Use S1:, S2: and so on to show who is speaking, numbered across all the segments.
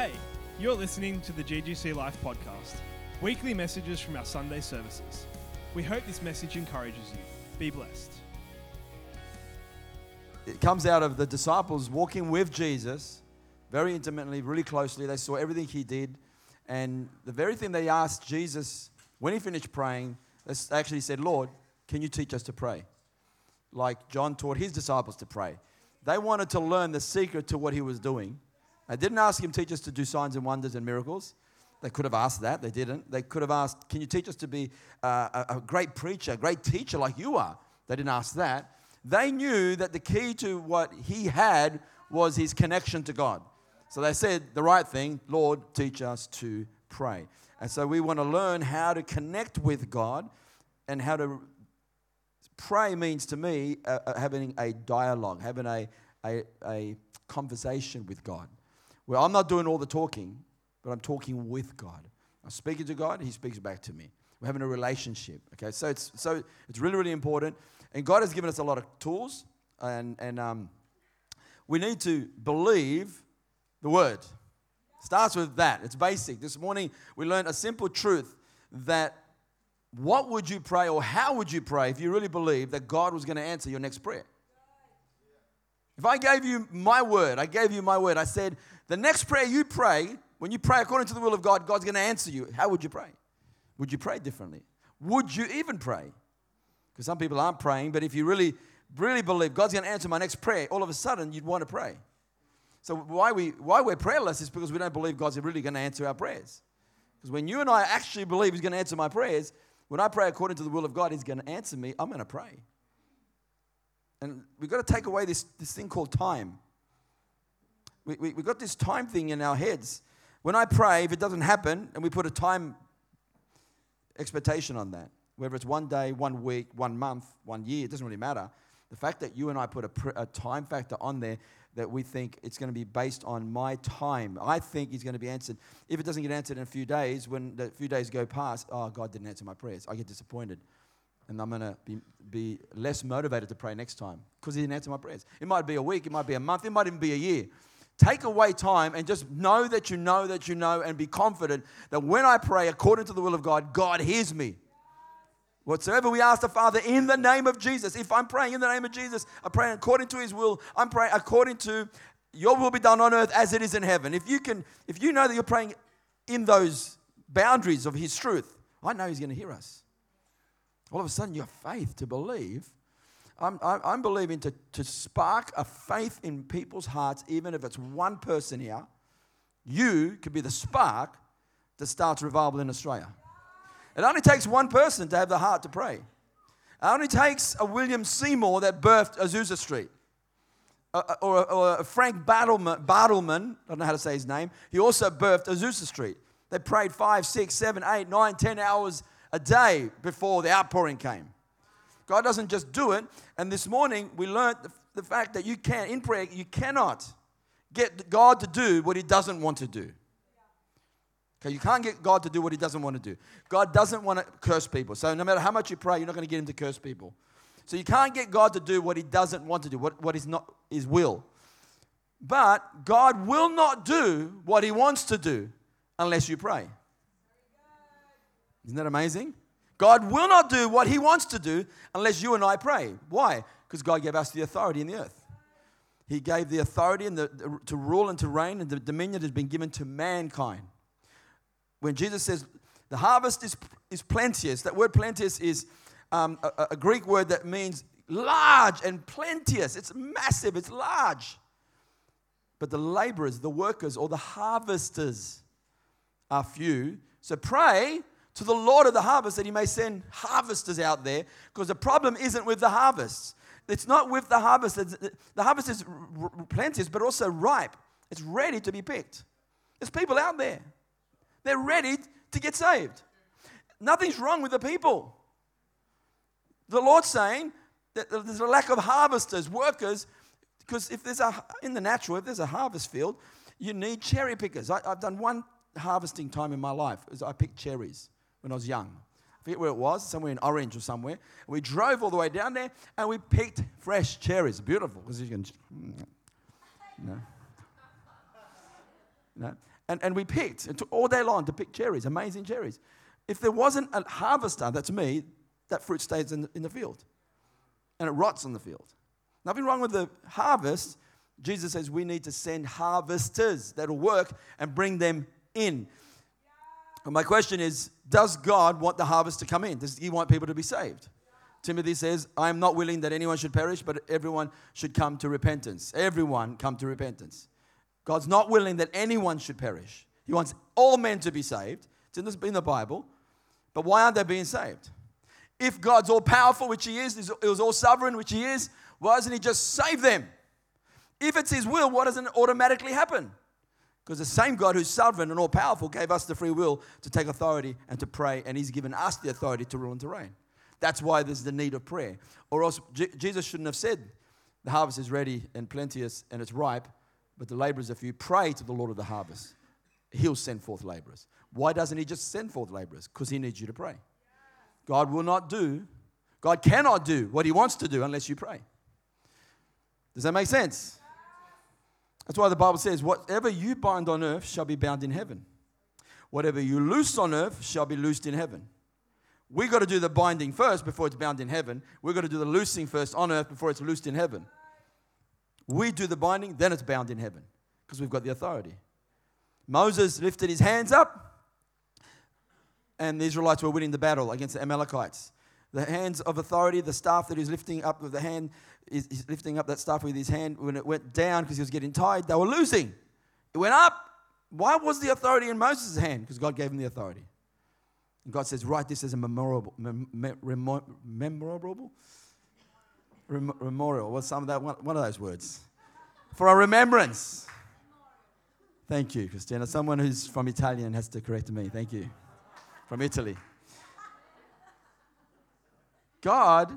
S1: Hey, you're listening to the GGC Life podcast, weekly messages from our Sunday services. We hope this message encourages you. Be blessed.
S2: It comes out of the disciples walking with Jesus very intimately, really closely. They saw everything he did. And the very thing they asked Jesus when he finished praying, they actually said, Lord, can you teach us to pray? Like John taught his disciples to pray. They wanted to learn the secret to what he was doing. They didn't ask him, teach us to do signs and wonders and miracles. They could have asked that. They didn't. They could have asked, can you teach us to be uh, a, a great preacher, a great teacher like you are? They didn't ask that. They knew that the key to what he had was his connection to God. So they said the right thing Lord, teach us to pray. And so we want to learn how to connect with God and how to pray means to me uh, uh, having a dialogue, having a, a, a conversation with God. Where I'm not doing all the talking, but I'm talking with God. I'm speaking to God, He speaks back to me. We're having a relationship. Okay, so it's so it's really really important, and God has given us a lot of tools, and and um, we need to believe the Word. Starts with that. It's basic. This morning we learned a simple truth that what would you pray or how would you pray if you really believe that God was going to answer your next prayer? If I gave you my word, I gave you my word, I said, the next prayer you pray, when you pray according to the will of God, God's going to answer you. How would you pray? Would you pray differently? Would you even pray? Because some people aren't praying, but if you really, really believe God's going to answer my next prayer, all of a sudden you'd want to pray. So why, we, why we're prayerless is because we don't believe God's really going to answer our prayers. Because when you and I actually believe He's going to answer my prayers, when I pray according to the will of God, He's going to answer me. I'm going to pray. And we've got to take away this, this thing called time. We, we, we've got this time thing in our heads. When I pray, if it doesn't happen, and we put a time expectation on that, whether it's one day, one week, one month, one year, it doesn't really matter. The fact that you and I put a, a time factor on there that we think it's going to be based on my time. I think he's going to be answered. If it doesn't get answered in a few days, when the few days go past, oh, God didn't answer my prayers. I get disappointed. And I'm going to be, be less motivated to pray next time because he didn't answer my prayers. It might be a week, it might be a month, it might even be a year. Take away time and just know that you know that you know and be confident that when I pray according to the will of God, God hears me. Whatsoever we ask the Father in the name of Jesus. If I'm praying in the name of Jesus, I'm praying according to His will. I'm praying according to your will be done on earth as it is in heaven. If you can, if you know that you're praying in those boundaries of His truth, I know He's going to hear us. All of a sudden, your faith to believe. I'm, I'm believing to, to spark a faith in people's hearts, even if it's one person here. You could be the spark that starts revival in Australia. It only takes one person to have the heart to pray. It only takes a William Seymour that birthed Azusa Street. or, or, a Frank Bartleman, Bartleman, I don't know how to say his name, he also birthed Azusa Street. They prayed five, six, seven, eight, nine, ten hours a day before the outpouring came. God doesn't just do it. And this morning we learned the, the fact that you can't in prayer, you cannot get God to do what he doesn't want to do. Okay, you can't get God to do what He doesn't want to do. God doesn't want to curse people. So no matter how much you pray, you're not going to get Him to curse people. So you can't get God to do what He doesn't want to do, what, what is not His will. But God will not do what He wants to do unless you pray. Isn't that amazing? God will not do what He wants to do unless you and I pray. Why? Because God gave us the authority in the earth. He gave the authority and the, to rule and to reign, and the dominion has been given to mankind when Jesus says the harvest is, is plenteous, that word plenteous is um, a, a Greek word that means large and plenteous. It's massive, it's large. But the laborers, the workers, or the harvesters are few. So pray to the Lord of the harvest that he may send harvesters out there because the problem isn't with the harvest. It's not with the harvest. The harvest is plenteous, but also ripe. It's ready to be picked. There's people out there. They're ready to get saved. Nothing's wrong with the people. The Lord's saying that there's a lack of harvesters, workers, because if there's a, in the natural, if there's a harvest field, you need cherry pickers. I, have done one harvesting time in my life. I picked cherries when I was young. I forget where it was, somewhere in Orange or somewhere. We drove all the way down there and we picked fresh cherries. Beautiful, because you can, you know, you know. And, and we picked. It took all day long to pick cherries, amazing cherries. If there wasn't a harvester, that's me, that fruit stays in the, in the field. And it rots in the field. Nothing wrong with the harvest. Jesus says we need to send harvesters that'll work and bring them in. And my question is Does God want the harvest to come in? Does He want people to be saved? Timothy says, I am not willing that anyone should perish, but everyone should come to repentance. Everyone come to repentance. God's not willing that anyone should perish. He wants all men to be saved. It's in, the Bible. But why aren't they being saved? If God's all powerful, which He is, He was all sovereign, which He is, why doesn't He just save them? If it's His will, why doesn't it automatically happen? Because the same God who's sovereign and all powerful gave us the free will to take authority and to pray, and He's given us the authority to rule and to reign. That's why there's the need of prayer. Or else J- Jesus shouldn't have said, The harvest is ready and plenteous and it's ripe, but the laborers are few. Pray to the Lord of the harvest. He'll send forth laborers. Why doesn't He just send forth laborers? Because He needs you to pray. God will not do, God cannot do what He wants to do unless you pray. Does that make sense? That's why the Bible says, Whatever you bind on earth shall be bound in heaven. Whatever you loose on earth shall be loosed in heaven. We've got to do the binding first before it's bound in heaven. We've got to do the loosing first on earth before it's loosed in heaven. We do the binding, then it's bound in heaven because we've got the authority. Moses lifted his hands up, and the Israelites were winning the battle against the Amalekites. The hands of authority, the staff that he's lifting up with the hand, he's lifting up that stuff with his hand. When it went down because he was getting tired, they were losing. It went up. Why was the authority in Moses' hand? Because God gave him the authority. And God says, write this as a memorable, mem, mem, memorable, Rem, memorial. What's some of that? One, one of those words. For a remembrance. Thank you, Christina. Someone who's from Italian has to correct me. Thank you. From Italy. God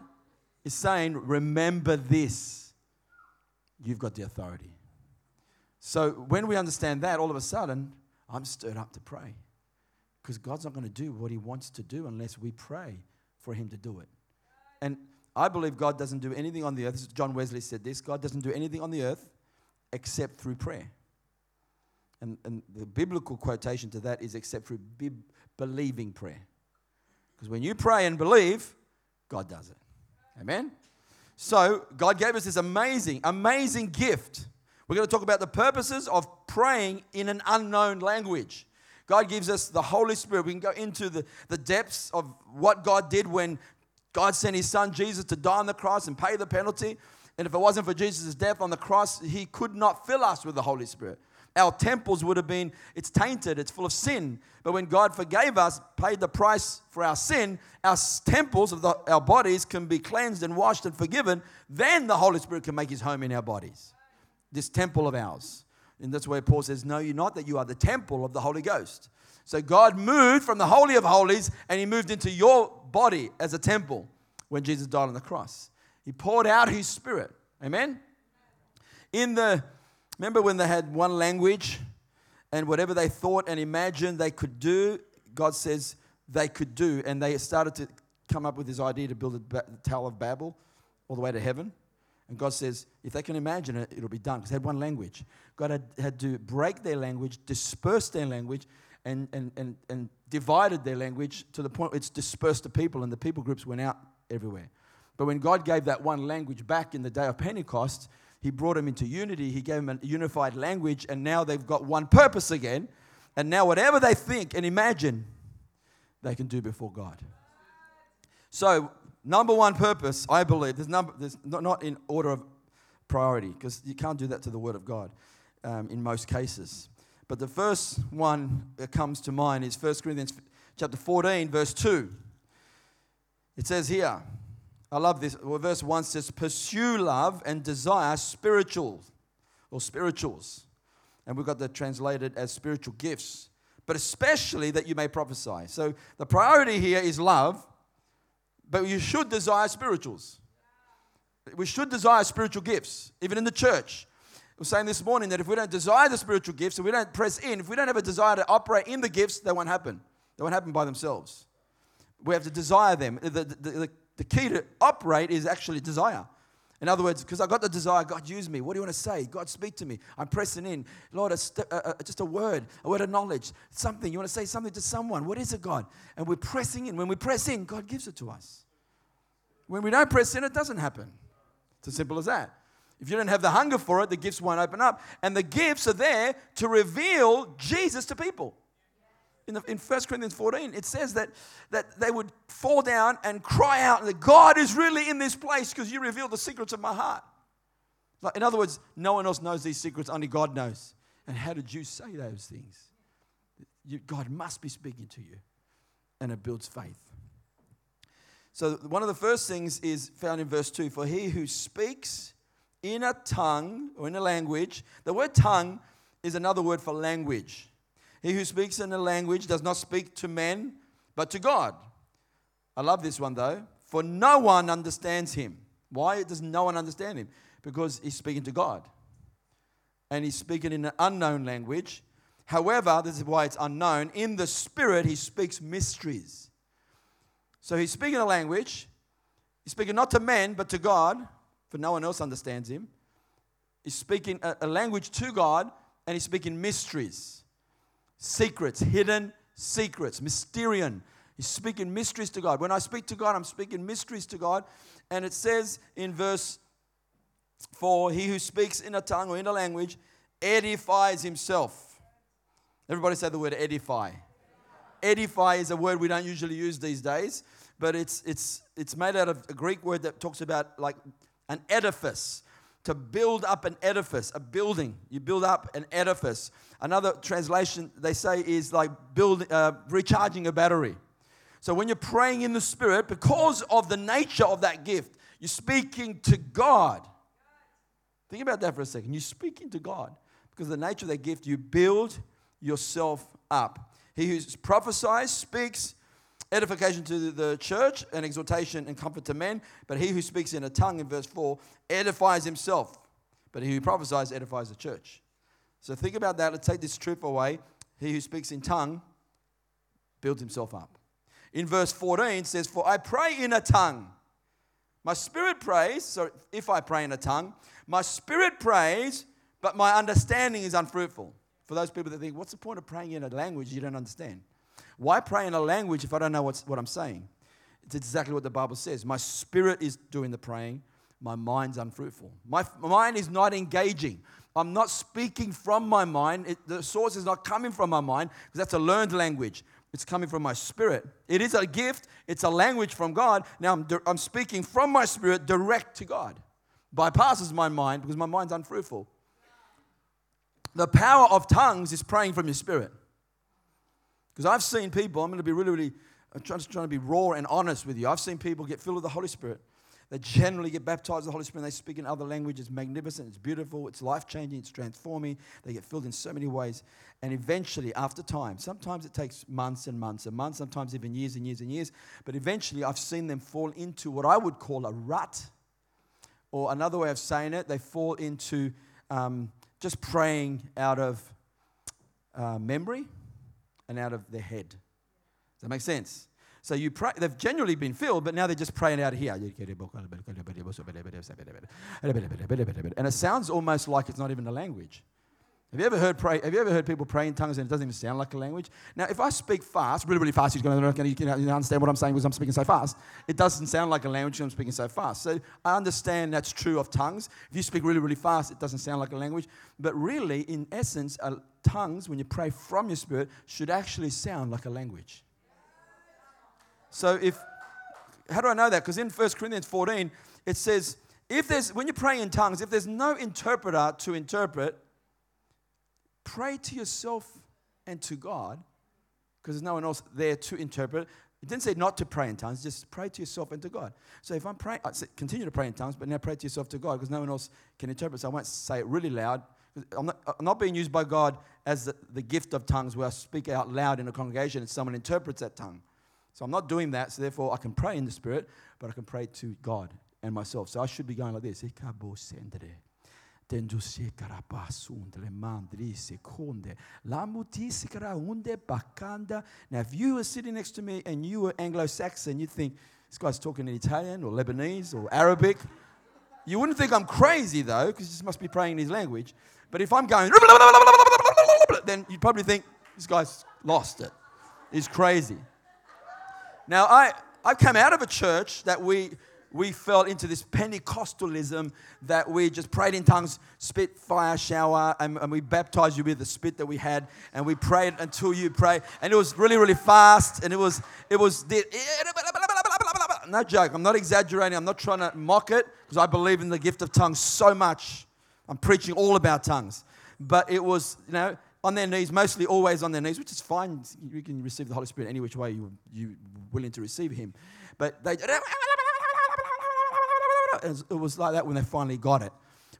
S2: is saying, remember this. You've got the authority. So when we understand that, all of a sudden, I'm stirred up to pray. Because God's not going to do what He wants to do unless we pray for Him to do it. And I believe God doesn't do anything on the earth. John Wesley said this God doesn't do anything on the earth except through prayer. And, and the biblical quotation to that is except through believing prayer. Because when you pray and believe, God does it. Amen? So, God gave us this amazing, amazing gift. We're going to talk about the purposes of praying in an unknown language. God gives us the Holy Spirit. We can go into the, the depths of what God did when God sent his son Jesus to die on the cross and pay the penalty. And if it wasn't for Jesus' death on the cross, he could not fill us with the Holy Spirit. Our temples would have been, it's tainted, it's full of sin. But when God forgave us, paid the price for our sin, our temples of the, our bodies can be cleansed and washed and forgiven. Then the Holy Spirit can make his home in our bodies. This temple of ours. And that's where Paul says, No, you're not, that you are the temple of the Holy Ghost. So God moved from the Holy of Holies and he moved into your body as a temple when Jesus died on the cross. He poured out his spirit. Amen? In the Remember when they had one language and whatever they thought and imagined they could do, God says they could do. And they started to come up with this idea to build the Tower of Babel all the way to heaven. And God says, if they can imagine it, it'll be done. Because they had one language. God had, had to break their language, disperse their language, and, and, and, and divided their language to the point it's dispersed the people, and the people groups went out everywhere. But when God gave that one language back in the day of Pentecost, he brought them into unity. He gave them a unified language, and now they've got one purpose again. And now, whatever they think and imagine, they can do before God. So, number one purpose, I believe, there's, number, there's not in order of priority, because you can't do that to the Word of God um, in most cases. But the first one that comes to mind is 1 Corinthians chapter 14, verse 2. It says here, I love this. Well, verse 1 says, Pursue love and desire spiritual or spirituals. And we've got that translated as spiritual gifts, but especially that you may prophesy. So the priority here is love, but you should desire spirituals. We should desire spiritual gifts, even in the church. Was saying this morning that if we don't desire the spiritual gifts, if we don't press in, if we don't have a desire to operate in the gifts, they won't happen. They won't happen by themselves. We have to desire them. The, the, the, the key to operate is actually desire. In other words, because I got the desire, God use me. What do you want to say? God speak to me. I'm pressing in. Lord, a st- just a word, a word of knowledge, something. You want to say something to someone. What is it, God? And we're pressing in. When we press in, God gives it to us. When we don't press in, it doesn't happen. It's as simple as that. If you don't have the hunger for it, the gifts won't open up. And the gifts are there to reveal Jesus to people. In, the, in 1 Corinthians 14, it says that, that they would fall down and cry out that God is really in this place because you revealed the secrets of my heart. Like, in other words, no one else knows these secrets, only God knows. And how did you say those things? You, God must be speaking to you. And it builds faith. So, one of the first things is found in verse 2 For he who speaks in a tongue or in a language, the word tongue is another word for language. He who speaks in a language does not speak to men, but to God. I love this one though. For no one understands him. Why does no one understand him? Because he's speaking to God. And he's speaking in an unknown language. However, this is why it's unknown. In the spirit, he speaks mysteries. So he's speaking a language. He's speaking not to men, but to God for no one else understands him. He's speaking a, language to God and he's speaking mysteries, secrets, hidden secrets, mysterion. He's speaking mysteries to God. When I speak to God, I'm speaking mysteries to God. And it says in verse 4 He who speaks in a tongue or in a language edifies himself. Everybody say the word edify. Edify is a word we don't usually use these days, but it's, it's, it's made out of a Greek word that talks about like an edifice. To build up an edifice, a building. You build up an edifice. Another translation they say is like build, uh, recharging a battery. So when you're praying in the Spirit, because of the nature of that gift, you're speaking to God. Think about that for a second. You're speaking to God because the nature of that gift, you build yourself up. He who prophesies speaks edification to the church and exhortation and comfort to men. But he who speaks in a tongue, in verse 4, edifies himself. But he who prophesies edifies the church. So think about that. Let's take this truth away. He who speaks in tongue builds himself up. In verse 14 says, For I pray in a tongue. My spirit prays, so if I pray in a tongue, my spirit prays, but my understanding is unfruitful. For those people that think, what's the point of praying in a language you don't understand? Why pray in a language if I don't know what's, what I'm saying? It's exactly what the Bible says. My spirit is doing the praying, my mind's unfruitful. My, my mind is not engaging. I'm not speaking from my mind. It, the source is not coming from my mind because that's a learned language. It's coming from my spirit. It is a gift, it's a language from God. Now I'm, I'm speaking from my spirit direct to God. Bypasses my mind because my mind's unfruitful. The power of tongues is praying from your spirit. Because I've seen people, I'm going to be really, really, I'm trying, trying to be raw and honest with you. I've seen people get filled with the Holy Spirit. They generally get baptized with the Holy Spirit and they speak in other languages. It's magnificent, it's beautiful, it's life changing, it's transforming. They get filled in so many ways. And eventually, after time, sometimes it takes months and months and months, sometimes even years and years and years. But eventually, I've seen them fall into what I would call a rut. Or another way of saying it, they fall into um, just praying out of uh, memory and out of their head. Does that make sense? So you pray, they've genuinely been filled, but now they're just praying out of here. And it sounds almost like it's not even a language. Have you ever heard pray? Have you ever heard people pray in tongues and it doesn't even sound like a language? Now, if I speak fast, really, really fast, you're going to you understand what I'm saying because I'm speaking so fast. It doesn't sound like a language I'm speaking so fast. So I understand that's true of tongues. If you speak really, really fast, it doesn't sound like a language. But really, in essence, uh, tongues, when you pray from your spirit, should actually sound like a language. So if how do I know that? Because in 1 Corinthians 14, it says, if there's when you pray in tongues, if there's no interpreter to interpret, pray to yourself and to God, because there's no one else there to interpret. It didn't say not to pray in tongues, just pray to yourself and to God. So if I'm praying, I continue to pray in tongues, but now pray to yourself to God, because no one else can interpret. So I won't say it really loud. I'm not, I'm not being used by God as the, the gift of tongues where I speak out loud in a congregation and someone interprets that tongue. So I'm not doing that, so therefore I can pray in the Spirit, but I can pray to God and myself. So I should be going like this. Now, if you were sitting next to me and you were Anglo Saxon, you'd think this guy's talking in Italian or Lebanese or Arabic. You wouldn't think I'm crazy though, because you must be praying in his language. But if I'm going, then you'd probably think this guy's lost it. He's crazy. Now, I, I've come out of a church that we, we fell into this Pentecostalism that we just prayed in tongues, spit, fire, shower, and, and we baptized you with the spit that we had, and we prayed until you pray. And it was really, really fast, and it was, it was, no joke, I'm not exaggerating, I'm not trying to mock it, because I believe in the gift of tongues so much. I'm preaching all about tongues. But it was, you know, on their knees, mostly always on their knees, which is fine. You can receive the Holy Spirit any which way you, you're willing to receive Him. But they, it was like that when they finally got it.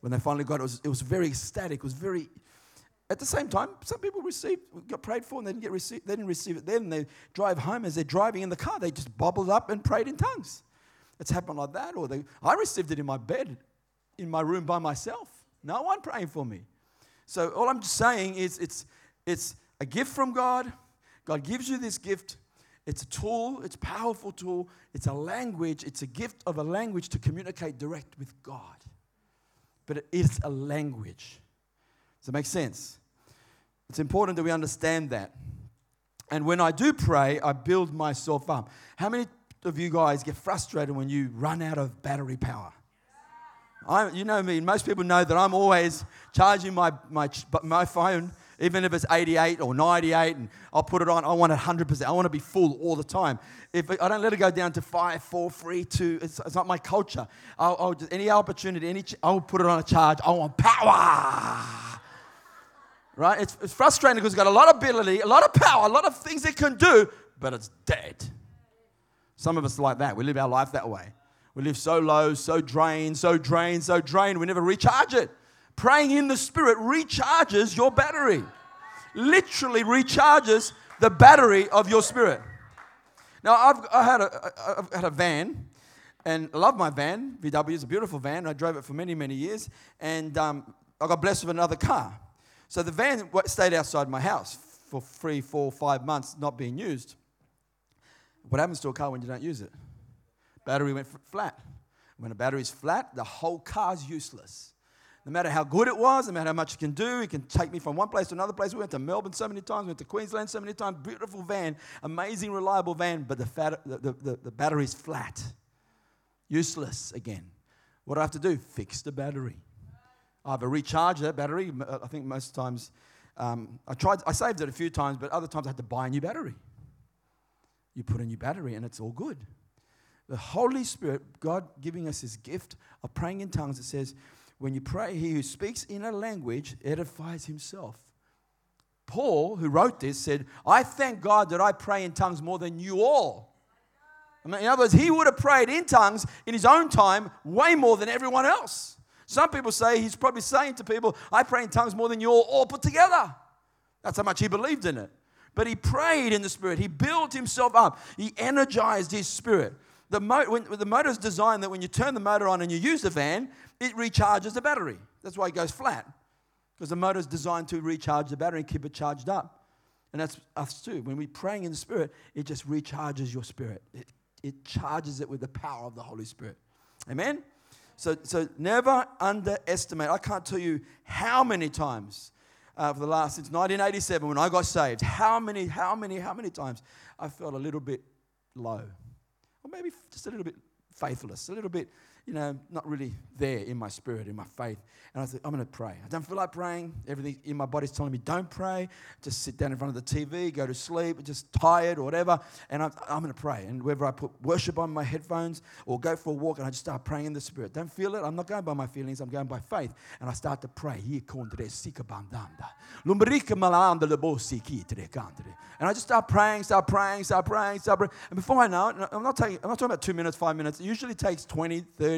S2: When they finally got it, it was, it was very ecstatic. It was very, at the same time, some people received, got prayed for, and they didn't, get received, they didn't receive it then. They drive home as they're driving in the car, they just bubbled up and prayed in tongues. It's happened like that. Or they, I received it in my bed, in my room by myself. No one praying for me. So all I'm just saying is it's, it's a gift from God. God gives you this gift. It's a tool, it's a powerful tool, it's a language, it's a gift of a language to communicate direct with God. But it is a language. Does that make sense? It's important that we understand that. And when I do pray, I build myself up. How many of you guys get frustrated when you run out of battery power? I, you know me, most people know that I'm always charging my, my, my phone, even if it's 88 or 98, and I'll put it on. I want it 100%. I want to be full all the time. If I don't let it go down to five, four, three, two, it's, it's not my culture. I'll, I'll just, any opportunity, any, I'll put it on a charge. I want power. Right? It's, it's frustrating because it's got a lot of ability, a lot of power, a lot of things it can do, but it's dead. Some of us like that. We live our life that way. We live so low, so drained, so drained, so drained, we never recharge it. Praying in the Spirit recharges your battery, literally recharges the battery of your spirit. Now, I've I had, a, I've had a van, and I love my van. VW is a beautiful van. I drove it for many, many years, and um, I got blessed with another car. So the van stayed outside my house for three, four, five months, not being used. What happens to a car when you don't use it? Battery went flat. When a battery's flat, the whole car's useless. No matter how good it was, no matter how much it can do, it can take me from one place to another place. We went to Melbourne so many times, we went to Queensland so many times. Beautiful van, amazing, reliable van, but the, fat, the, the, the, the battery's flat. Useless again. What do I have to do? Fix the battery. I have a recharger battery. I think most times um, I tried, I saved it a few times, but other times I had to buy a new battery. You put a new battery and it's all good the Holy Spirit, God giving us His gift of praying in tongues, it says, when you pray, he who speaks in a language edifies himself. Paul, who wrote this, said, I thank God that I pray in tongues more than you all. I mean, in other words, he would have prayed in tongues in his own time way more than everyone else. Some people say he's probably saying to people, I pray in tongues more than you all, all put together. That's how much he believed in it. But he prayed in the Spirit. He built himself up. He energized his spirit the, mo- when, the motor is designed that when you turn the motor on and you use the van, it recharges the battery. That's why it goes flat, because the motor is designed to recharge the battery and keep it charged up. And that's us too. When we're praying in the Spirit, it just recharges your spirit. It, it charges it with the power of the Holy Spirit. Amen? So, so never underestimate. I can't tell you how many times uh, for the last, since 1987 when I got saved, how many, how many, how many times I felt a little bit low or maybe just a little bit faithless, a little bit, you know, not really there in my spirit, in my faith. And I said, I'm going to pray. I don't feel like praying. Everything in my body's telling me, don't pray. Just sit down in front of the TV, go to sleep, just tired or whatever. And I'm, I'm going to pray. And whether I put worship on my headphones or go for a walk and I just start praying in the spirit. Don't feel it. I'm not going by my feelings. I'm going by faith. And I start to pray. And I just start praying, start praying, start praying, start praying. And before I know it, I'm not, taking, I'm not talking about two minutes, five minutes. It usually takes 20, 30,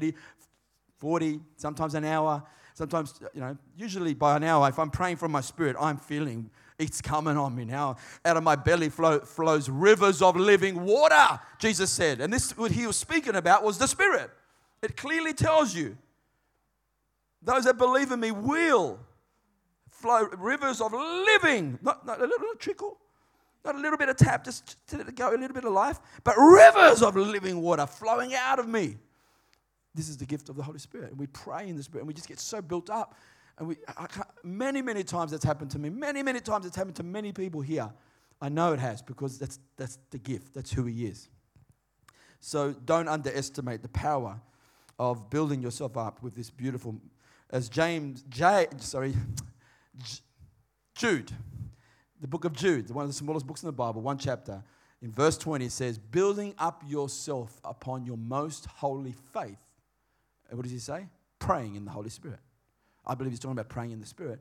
S2: 40, sometimes an hour. Sometimes, you know, usually by an hour, if I'm praying from my spirit, I'm feeling it's coming on me now. Out of my belly flow, flows rivers of living water, Jesus said. And this, what he was speaking about, was the Spirit. It clearly tells you those that believe in me will flow rivers of living, not, not a little, little trickle, not a little bit of tap, just to go a little bit of life, but rivers of living water flowing out of me. This is the gift of the Holy Spirit. And we pray in the Spirit and we just get so built up. And we, many, many times that's happened to me. Many, many times it's happened to many people here. I know it has because that's, that's the gift. That's who He is. So don't underestimate the power of building yourself up with this beautiful, as James, J, sorry, J- Jude, the book of Jude, one of the smallest books in the Bible, one chapter, in verse 20 it says, building up yourself upon your most holy faith. What does he say? Praying in the Holy Spirit. I believe he's talking about praying in the Spirit,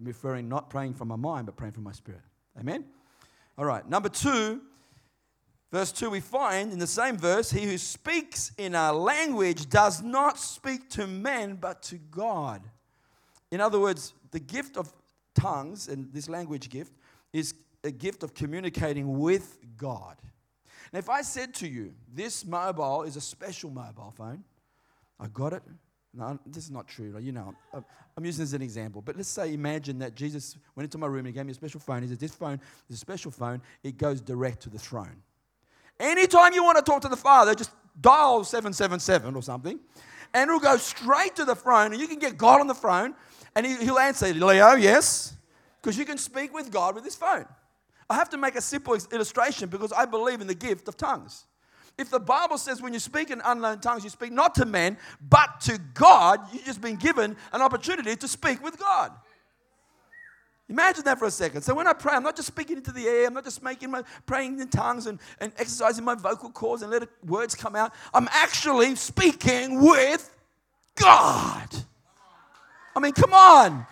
S2: referring not praying from my mind, but praying from my spirit. Amen? All right, number two, verse 2, we find in the same verse, he who speaks in a language does not speak to men, but to God. In other words, the gift of tongues and this language gift is a gift of communicating with God. Now, if I said to you, this mobile is a special mobile phone, I got it. No, this is not true. You know, I'm- I'm using this as an example. But let's say, imagine that Jesus went into my room and he gave me a special phone. He said, This phone is a special phone. It goes direct to the throne. Anytime you want to talk to the Father, just dial 777 or something, and it'll go straight to the throne, and you can get God on the throne, and he, he'll answer, Leo, yes, because you can speak with God with this phone. I have to make a simple illustration because I believe in the gift of tongues. If the Bible says when you speak in unknown tongues, you speak not to men, but to God, you've just been given an opportunity to speak with God. Imagine that for a second. So when I pray, I'm not just speaking into the air, I'm not just making my praying in tongues and, and exercising my vocal cords and letting words come out. I'm actually speaking with God. I mean, come on.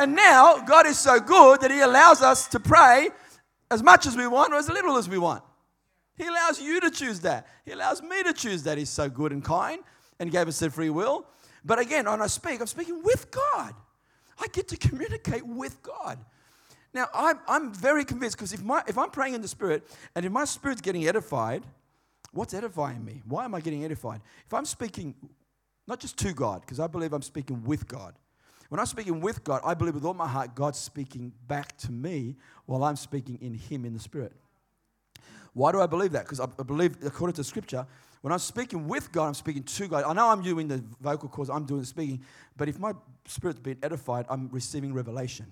S2: And now God is so good that He allows us to pray as much as we want or as little as we want. He allows you to choose that. He allows me to choose that. He's so good and kind and gave us the free will. But again, when I speak, I'm speaking with God. I get to communicate with God. Now, I'm, I'm very convinced because if, if I'm praying in the Spirit and if my spirit's getting edified, what's edifying me? Why am I getting edified? If I'm speaking not just to God, because I believe I'm speaking with God. When I'm speaking with God, I believe with all my heart God's speaking back to me while I'm speaking in Him in the Spirit. Why do I believe that? Because I believe, according to Scripture, when I'm speaking with God, I'm speaking to God. I know I'm doing the vocal cords, I'm doing the speaking, but if my spirit's been edified, I'm receiving revelation.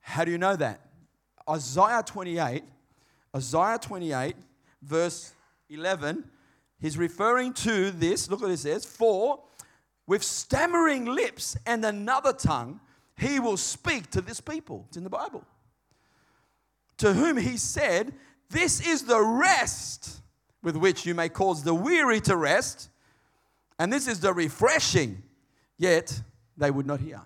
S2: How do you know that? Isaiah 28, Isaiah 28, verse 11, he's referring to this. Look what it says. For with stammering lips and another tongue, he will speak to this people. It's in the Bible. To whom he said, This is the rest with which you may cause the weary to rest, and this is the refreshing. Yet they would not hear.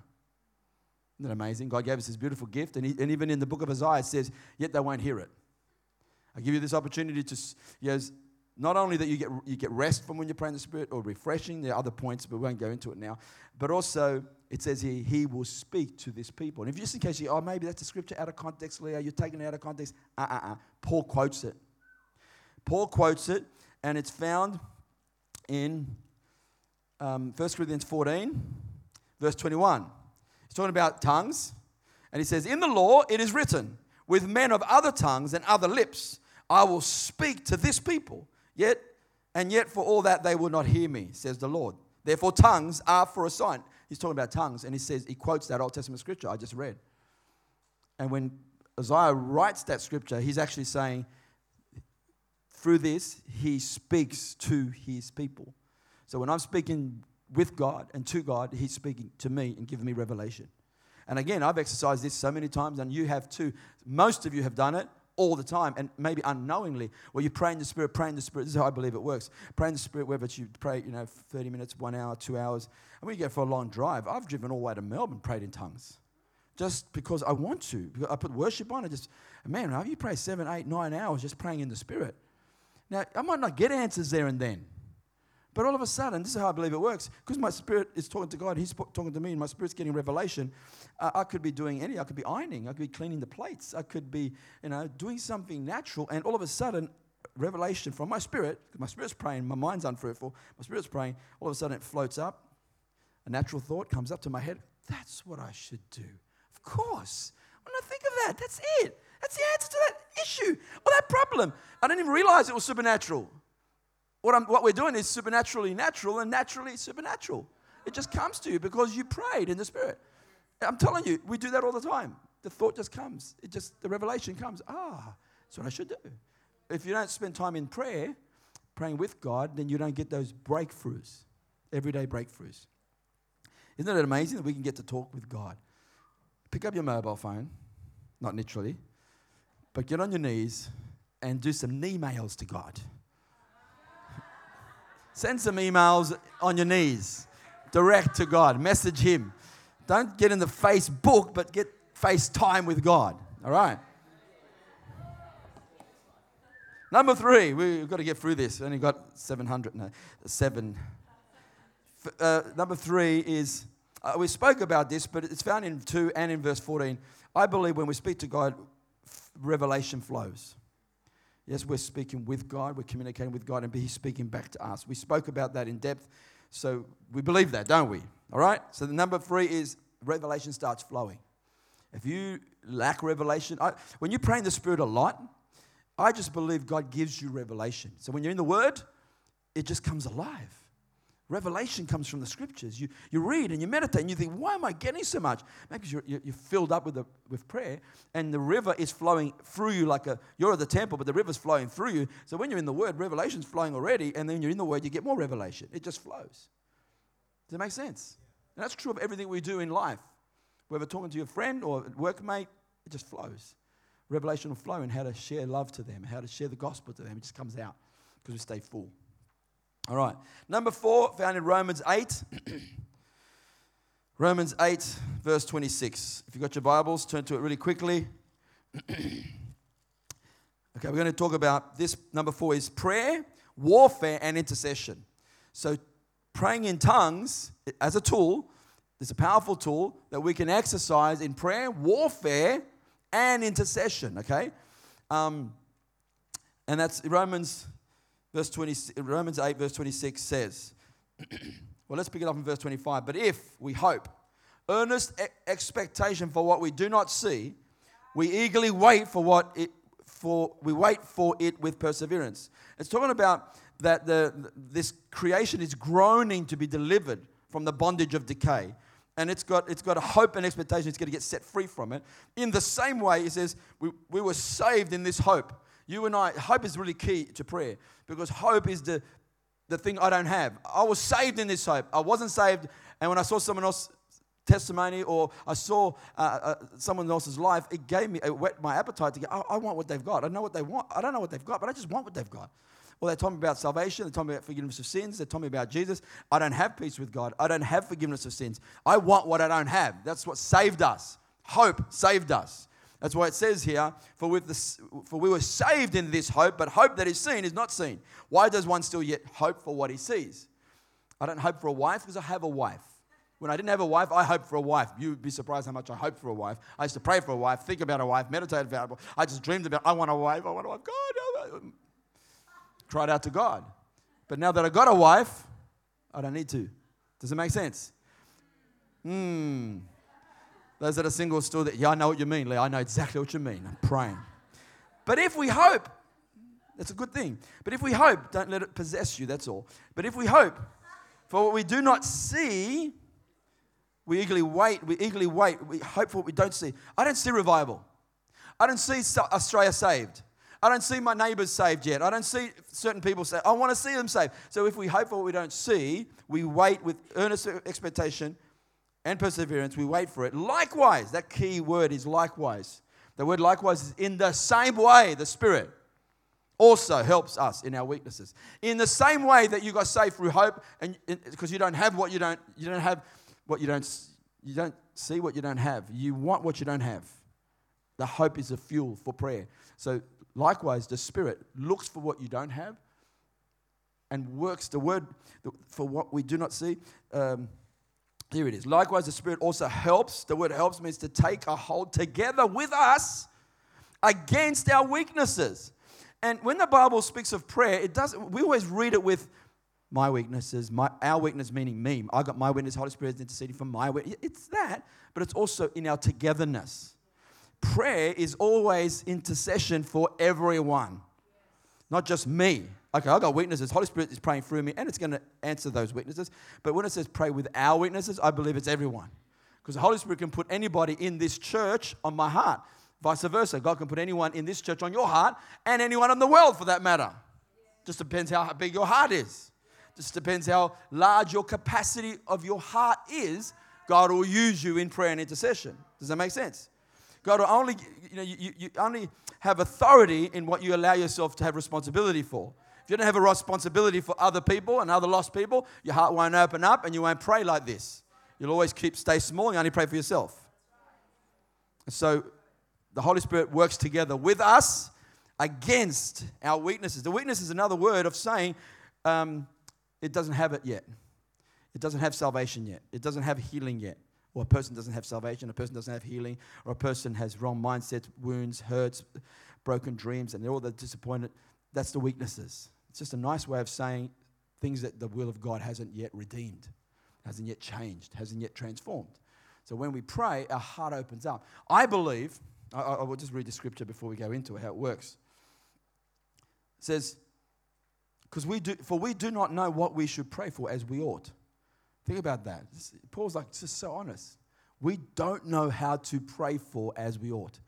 S2: Isn't that amazing? God gave us this beautiful gift, and, he, and even in the book of Isaiah, it says, Yet they won't hear it. I give you this opportunity to, you know, not only that you get, you get rest from when you're praying in the Spirit or refreshing, there are other points, but we won't go into it now, but also it says here, He will speak to this people. And if just in case you, oh, maybe that's a scripture out of context, Leo, you're taking it out of context, uh uh uh. Paul quotes it. Paul quotes it, and it's found in um, 1 Corinthians 14, verse 21. He's talking about tongues, and he says, In the law it is written, with men of other tongues and other lips, I will speak to this people, yet, and yet for all that they will not hear me, says the Lord. Therefore, tongues are for a sign. He's talking about tongues, and he says, he quotes that Old Testament scripture I just read. And when Isaiah writes that scripture, he's actually saying, through this, he speaks to his people. So when I'm speaking with God and to God, he's speaking to me and giving me revelation. And again, I've exercised this so many times, and you have too. Most of you have done it all the time, and maybe unknowingly, where you pray in the Spirit, pray in the Spirit. This is how I believe it works. Pray in the Spirit, whether it's you pray, you know, 30 minutes, one hour, two hours. And when you go for a long drive, I've driven all the way to Melbourne, prayed in tongues. Just because I want to. Because I put worship on, I just, man, how you pray seven, eight, nine hours just praying in the Spirit. Now, I might not get answers there and then. But all of a sudden, this is how I believe it works. Because my spirit is talking to God, He's talking to me, and my spirit's getting revelation. Uh, I could be doing any. I could be ironing. I could be cleaning the plates. I could be, you know, doing something natural. And all of a sudden, revelation from my spirit, my spirit's praying, my mind's unfruitful, my spirit's praying, all of a sudden it floats up. A natural thought comes up to my head. That's what I should do. Of course. When I think of that, that's it. That's the answer to that issue or that problem. I didn't even realize it was supernatural. What, I'm, what we're doing is supernaturally natural and naturally supernatural. It just comes to you because you prayed in the Spirit. I'm telling you, we do that all the time. The thought just comes. It just the revelation comes. Ah, that's what I should do. If you don't spend time in prayer, praying with God, then you don't get those breakthroughs, everyday breakthroughs. Isn't it amazing that we can get to talk with God? Pick up your mobile phone, not literally, but get on your knees and do some knee mails to God. Send some emails on your knees, direct to God, message Him. Don't get in the Facebook, but get FaceTime with God. All right? Number three, we've got to get through this. We only got 700, no, seven. Uh, number three is, uh, we spoke about this, but it's found in 2 and in verse 14. I believe when we speak to God, revelation flows. Yes, we're speaking with God, we're communicating with God, and He's speaking back to us. We spoke about that in depth, so we believe that, don't we? All right? So the number three is revelation starts flowing. If you lack revelation, I, when you pray in the Spirit a lot, I just believe God gives you revelation. So when you're in the Word, it just comes alive. Revelation comes from the scriptures. You, you read and you meditate and you think, why am I getting so much? Maybe you're, you're filled up with, the, with prayer and the river is flowing through you like a, you're at the temple, but the river's flowing through you. So when you're in the Word, revelation's flowing already, and then you're in the Word, you get more revelation. It just flows. Does that make sense? And that's true of everything we do in life. Whether talking to your friend or workmate, it just flows. Revelation will flow in how to share love to them, how to share the gospel to them. It just comes out because we stay full. All right. Number four, found in Romans 8. Romans 8, verse 26. If you've got your Bibles, turn to it really quickly. okay, we're going to talk about this. Number four is prayer, warfare, and intercession. So, praying in tongues as a tool is a powerful tool that we can exercise in prayer, warfare, and intercession. Okay? Um, and that's Romans verse 20, Romans 8, verse 26 says, well, let's pick it up in verse 25. But if we hope, earnest expectation for what we do not see, we eagerly wait for what it for we wait for it with perseverance. It's talking about that the, this creation is groaning to be delivered from the bondage of decay. And it's got, it's got a hope and expectation it's going to get set free from it. In the same way, it says, we, we were saved in this hope. You and I, hope is really key to prayer because hope is the, the thing I don't have. I was saved in this hope. I wasn't saved, and when I saw someone else's testimony or I saw uh, uh, someone else's life, it gave me, it whet my appetite to go, I, I want what they've got. I know what they want. I don't know what they've got, but I just want what they've got. Well, they told me about salvation. They told me about forgiveness of sins. They told me about Jesus. I don't have peace with God. I don't have forgiveness of sins. I want what I don't have. That's what saved us. Hope saved us. That's why it says here, for, with the, for we were saved in this hope, but hope that is seen is not seen. Why does one still yet hope for what he sees? I don't hope for a wife because I have a wife. When I didn't have a wife, I hoped for a wife. You'd be surprised how much I hoped for a wife. I used to pray for a wife, think about a wife, meditate about it. I just dreamed about, I want a wife, I want a wife. God, I cried out to God. But now that I got a wife, I don't need to. Does it make sense? Hmm. Those that are single still, that, yeah, I know what you mean, Lee. I know exactly what you mean. I'm praying. But if we hope, that's a good thing. But if we hope, don't let it possess you, that's all. But if we hope for what we do not see, we eagerly wait, we eagerly wait, we hope for what we don't see. I don't see revival. I don't see Australia saved. I don't see my neighbors saved yet. I don't see certain people saved. I want to see them saved. So if we hope for what we don't see, we wait with earnest expectation and perseverance, we wait for it. Likewise, that key word is likewise. The word likewise is in the same way, the Spirit also helps us in our weaknesses. In the same way that you got saved through hope, and because you don't have what you don't, you don't have what you don't, you don't see what you don't have. You want what you don't have. The hope is a fuel for prayer. So likewise, the Spirit looks for what you don't have and works the word for what we do not see. Um, here it is. Likewise, the Spirit also helps. The word helps means to take a hold together with us against our weaknesses. And when the Bible speaks of prayer, it does we always read it with my weaknesses, my our weakness meaning me. I got my witness, Holy Spirit is interceding for my weakness. It's that, but it's also in our togetherness. Prayer is always intercession for everyone, not just me. Okay, I've got weaknesses. Holy Spirit is praying through me, and it's going to answer those weaknesses. But when it says pray with our weaknesses, I believe it's everyone. Because the Holy Spirit can put anybody in this church on my heart. Vice versa. God can put anyone in this church on your heart and anyone in the world for that matter. Just depends how big your heart is. Just depends how large your capacity of your heart is. God will use you in prayer and intercession. Does that make sense? God will only, you know, you, you only have authority in what you allow yourself to have responsibility for. You don't have a responsibility for other people and other lost people, your heart won't open up and you won't pray like this. You'll always keep stay small and only pray for yourself. So the Holy Spirit works together with us against our weaknesses. The weakness is another word of saying um, it doesn't have it yet. It doesn't have salvation yet. It doesn't have healing yet. Or a person doesn't have salvation, a person doesn't have healing, or a person has wrong mindsets, wounds, hurts, broken dreams, and all the disappointed. That's the weaknesses. It's just a nice way of saying things that the will of God hasn't yet redeemed, hasn't yet changed, hasn't yet transformed. So when we pray, our heart opens up. I believe, I, I will just read the scripture before we go into it, how it works. It says, because we do, for we do not know what we should pray for as we ought. Think about that. Paul's like just so honest. We don't know how to pray for as we ought.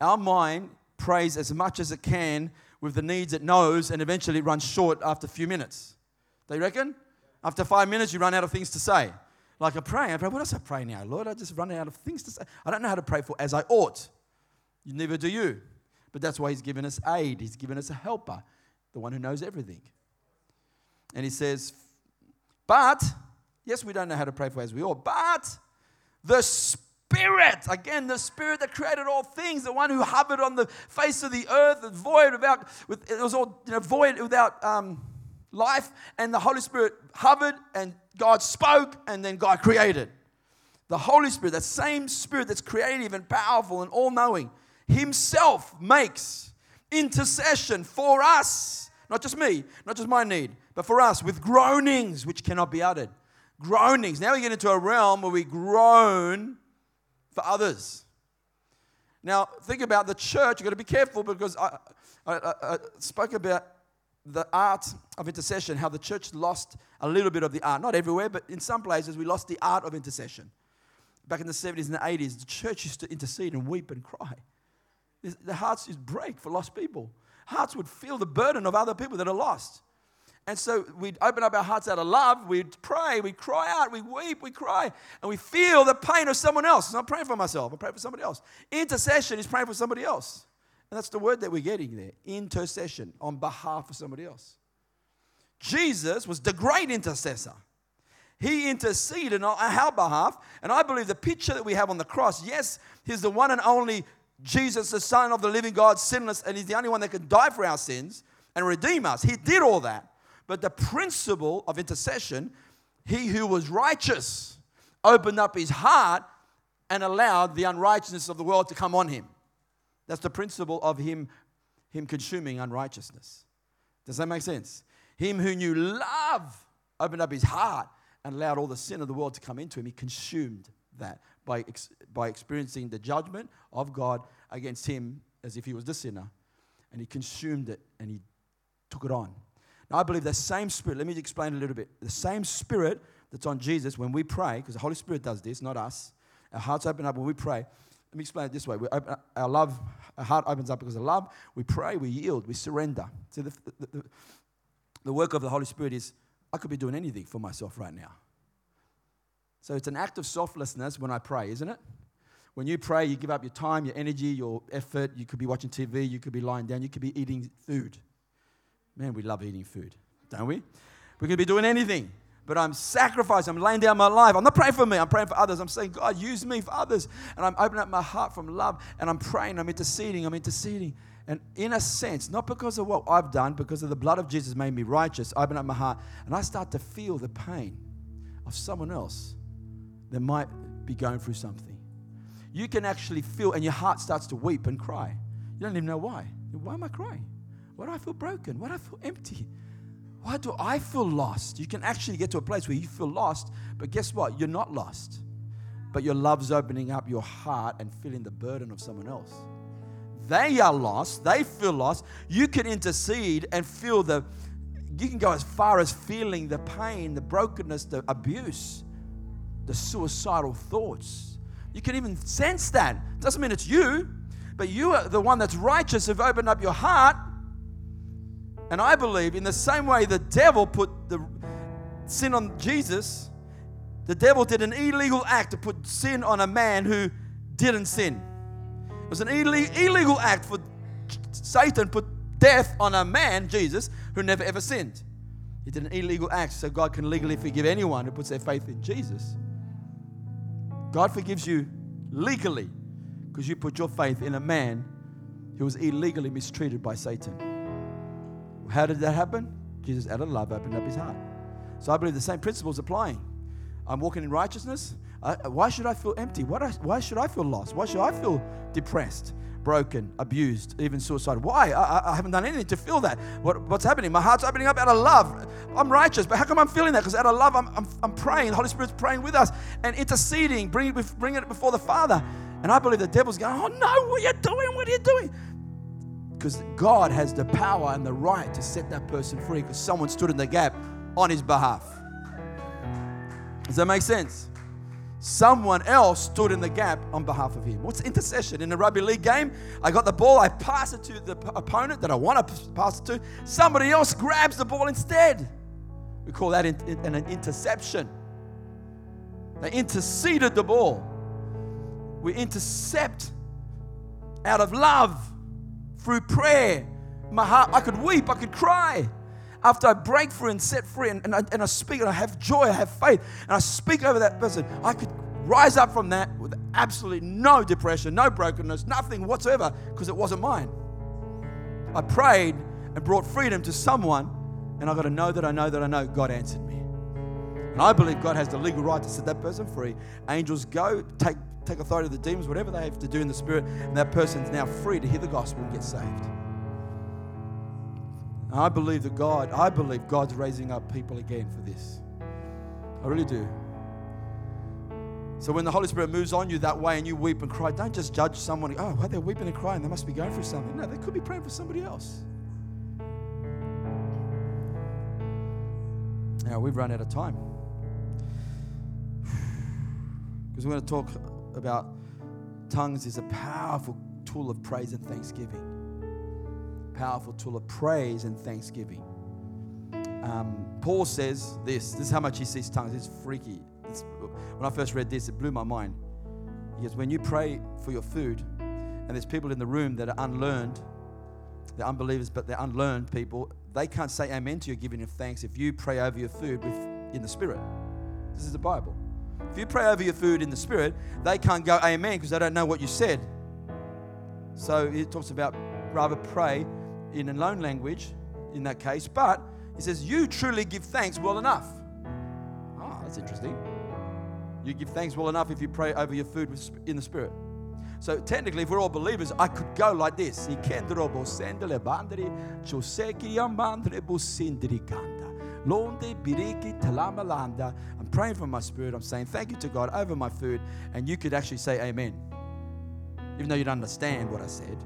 S2: Our mind prays as much as it can with the needs it knows, and eventually it runs short after a few minutes. You reckon? After five minutes, you run out of things to say. Like I pray, I pray, what else I pray now, Lord? I just run out of things to say. I don't know how to pray for as I ought. You neither do you. But that's why He's given us aid. He's given us a helper, the one who knows everything. And He says, but, yes, we don't know how to pray for as we ought, but the Spirit, again, the Spirit that created all things, the one who hovered on the face of the earth, void without, with, it was all you know, void without um, life, and the Holy Spirit hovered, and God spoke, and then God created. The Holy Spirit, that same Spirit that's creative and powerful and all knowing, Himself makes intercession for us. Not just me, not just my need, but for us with groanings which cannot be uttered. Groanings. Now we get into a realm where we groan for others. Now, think about the church. You've got to be careful because I, I, I, spoke about the art of intercession, how the church lost a little bit of the art. Not everywhere, but in some places we lost the art of intercession. Back in the 70s and the 80s, the church used to intercede and weep and cry. The hearts would break for lost people. Hearts would feel the burden of other people that are lost. And so we'd open up our hearts out of love, we'd pray, we'd cry out, we weep, we cry, and we feel the pain of someone else. I'm not praying for myself, I'm praying for somebody else. Intercession is praying for somebody else. And that's the word that we're getting there intercession on behalf of somebody else. Jesus was the great intercessor. He interceded on our behalf. And I believe the picture that we have on the cross, yes, he's the one and only Jesus, the Son of the living God, sinless, and he's the only one that can die for our sins and redeem us. He did all that. But the principle of intercession, he who was righteous opened up his heart and allowed the unrighteousness of the world to come on him. That's the principle of him, him consuming unrighteousness. Does that make sense? Him who knew love opened up his heart and allowed all the sin of the world to come into him. He consumed that by, ex- by experiencing the judgment of God against him as if he was the sinner. And he consumed it and he took it on. Now, I believe the same spirit, let me explain a little bit. The same spirit that's on Jesus when we pray, because the Holy Spirit does this, not us. Our hearts open up when we pray. Let me explain it this way. Open, our love, our heart opens up because of love. We pray, we yield, we surrender. See, the, the, the, the work of the Holy Spirit is I could be doing anything for myself right now. So it's an act of selflessness when I pray, isn't it? When you pray, you give up your time, your energy, your effort. You could be watching TV, you could be lying down, you could be eating food. Man, we love eating food, don't we? We can be doing anything, but I'm sacrificing. I'm laying down my life. I'm not praying for me. I'm praying for others. I'm saying, God, use me for others. And I'm opening up my heart from love, and I'm praying. I'm interceding. I'm interceding. And in a sense, not because of what I've done, because of the blood of Jesus made me righteous, I open up my heart and I start to feel the pain of someone else that might be going through something. You can actually feel, and your heart starts to weep and cry. You don't even know why. Why am I crying? Why do I feel broken? Why do I feel empty? Why do I feel lost? You can actually get to a place where you feel lost, but guess what? You're not lost. But your love's opening up your heart and feeling the burden of someone else. They are lost. They feel lost. You can intercede and feel the You can go as far as feeling the pain, the brokenness, the abuse, the suicidal thoughts. You can even sense that. Doesn't mean it's you, but you are the one that's righteous who've opened up your heart. And I believe in the same way the devil put the sin on Jesus, the devil did an illegal act to put sin on a man who didn't sin. It was an illegal act for Satan put death on a man, Jesus, who never ever sinned. He did an illegal act so God can legally forgive anyone who puts their faith in Jesus. God forgives you legally because you put your faith in a man who was illegally mistreated by Satan. How did that happen? Jesus, out of love, opened up his heart. So I believe the same principle is applying. I'm walking in righteousness. Why should I feel empty? Why, why should I feel lost? Why should I feel depressed? broken, abused, even suicidal. Why? I, I haven't done anything to feel that. What, what's happening? My heart's opening up out of love. I'm righteous, but how come I'm feeling that? Because out of love, I'm, I'm, I'm praying. The Holy Spirit's praying with us and interceding, bringing, bringing it before the Father. And I believe the devil's going, oh no, what are you doing? What are you doing? Because God has the power and the right to set that person free because someone stood in the gap on his behalf. Does that make sense? someone else stood in the gap on behalf of him. What's intercession? In a rugby league game, I got the ball, I pass it to the opponent that I want to pass it to. Somebody else grabs the ball instead. We call that an interception. They interceded the ball. We intercept out of love through prayer. My heart, I could weep, I could cry after I break free and set free and, and, I, and I speak and I have joy, I have faith, and I speak over that person, I could rise up from that with absolutely no depression, no brokenness, nothing whatsoever, because it wasn't mine. I prayed and brought freedom to someone, and I got to know that I know that I know God answered me. And I believe God has the legal right to set that person free. Angels go, take, take authority of the demons, whatever they have to do in the spirit, and that person's now free to hear the gospel and get saved. I believe that God, I believe God's raising up people again for this. I really do. So when the Holy Spirit moves on you that way and you weep and cry, don't just judge someone. Oh, they're weeping and crying. They must be going through something. No, they could be praying for somebody else. Now we've run out of time. Because we're going to talk about tongues is a powerful tool of praise and thanksgiving powerful tool of praise and thanksgiving. Um, Paul says this this is how much he sees tongues. It's freaky. It's, when I first read this, it blew my mind. Goes, When you pray for your food, and there's people in the room that are unlearned, they're unbelievers, but they're unlearned people, they can't say amen to your giving of thanks if you pray over your food with, in the Spirit. This is the Bible. If you pray over your food in the Spirit, they can't go amen because they don't know what you said. So it talks about rather pray in a known language in that case, but he says, You truly give thanks well enough. Ah, oh, that's interesting. You give thanks well enough if you pray over your food in the Spirit. So technically, if we're all believers, I could go like this. I'm praying for my spirit. I'm saying thank you to God over my food, and you could actually say amen. Even though you don't understand what I said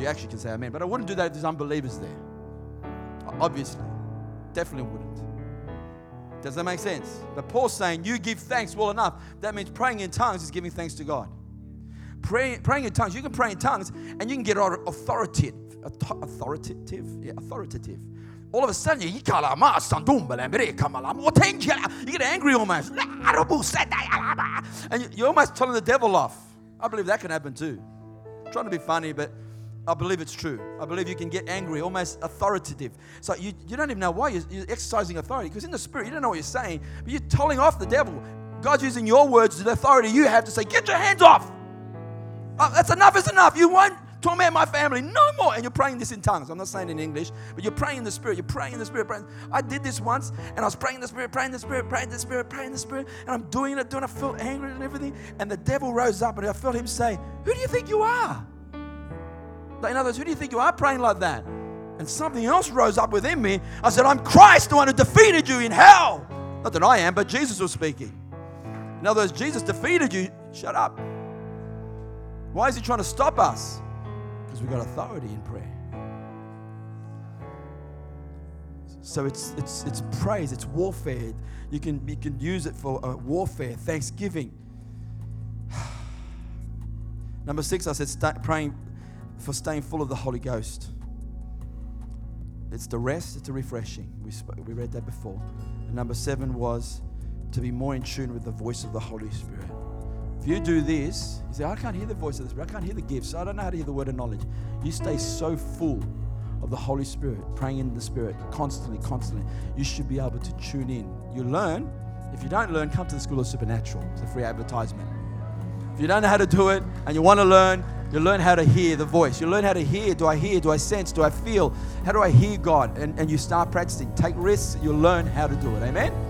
S2: you actually can say amen. But I wouldn't do that if there's unbelievers there. Obviously. Definitely wouldn't. Does that make sense? But Paul's saying you give thanks well enough. That means praying in tongues is giving thanks to God. Praying, praying in tongues, you can pray in tongues and you can get authoritative. Authoritative? Yeah, authoritative. All of a sudden, you get angry almost. You get angry almost. And you're almost telling the devil off. I believe that can happen too. I'm trying to be funny, but I believe it's true. I believe you can get angry, almost authoritative. So you, you don't even know why you're, you're exercising authority because in the spirit, you don't know what you're saying, but you're telling off the devil. God's using your words, the authority you have to say, Get your hands off. Oh, that's enough, is enough. You won't torment my family no more. And you're praying this in tongues. I'm not saying in English, but you're praying in the spirit. You're praying in the spirit. Praying. I did this once, and I was praying in the spirit, praying in the spirit, praying in the spirit, praying in the spirit, and I'm doing it, doing it. I felt angry and everything. And the devil rose up, and I felt him say, Who do you think you are? In other words, who do you think you are praying like that? And something else rose up within me. I said, I'm Christ, the one who defeated you in hell. Not that I am, but Jesus was speaking. In other words, Jesus defeated you. Shut up. Why is he trying to stop us? Because we've got authority in prayer. So it's, it's, it's praise, it's warfare. You can, you can use it for uh, warfare, thanksgiving. Number six, I said sta praying for staying full of the Holy Ghost. It's the rest, it's the refreshing. We, we read that before. And number seven was to be more in tune with the voice of the Holy Spirit. If you do this, you say, I can't hear the voice of the Spirit, I can't hear the gifts, I don't know how to hear the word of knowledge. You stay so full of the Holy Spirit, praying in the Spirit constantly, constantly. You should be able to tune in. You learn. If you don't learn, come to the School of Supernatural. It's a free advertisement. If you don't know how to do it and you want to learn, you learn how to hear the voice. You learn how to hear. Do I hear? Do I sense? Do I feel? How do I hear God? And, and you start practicing. Take risks. You'll learn how to do it. Amen?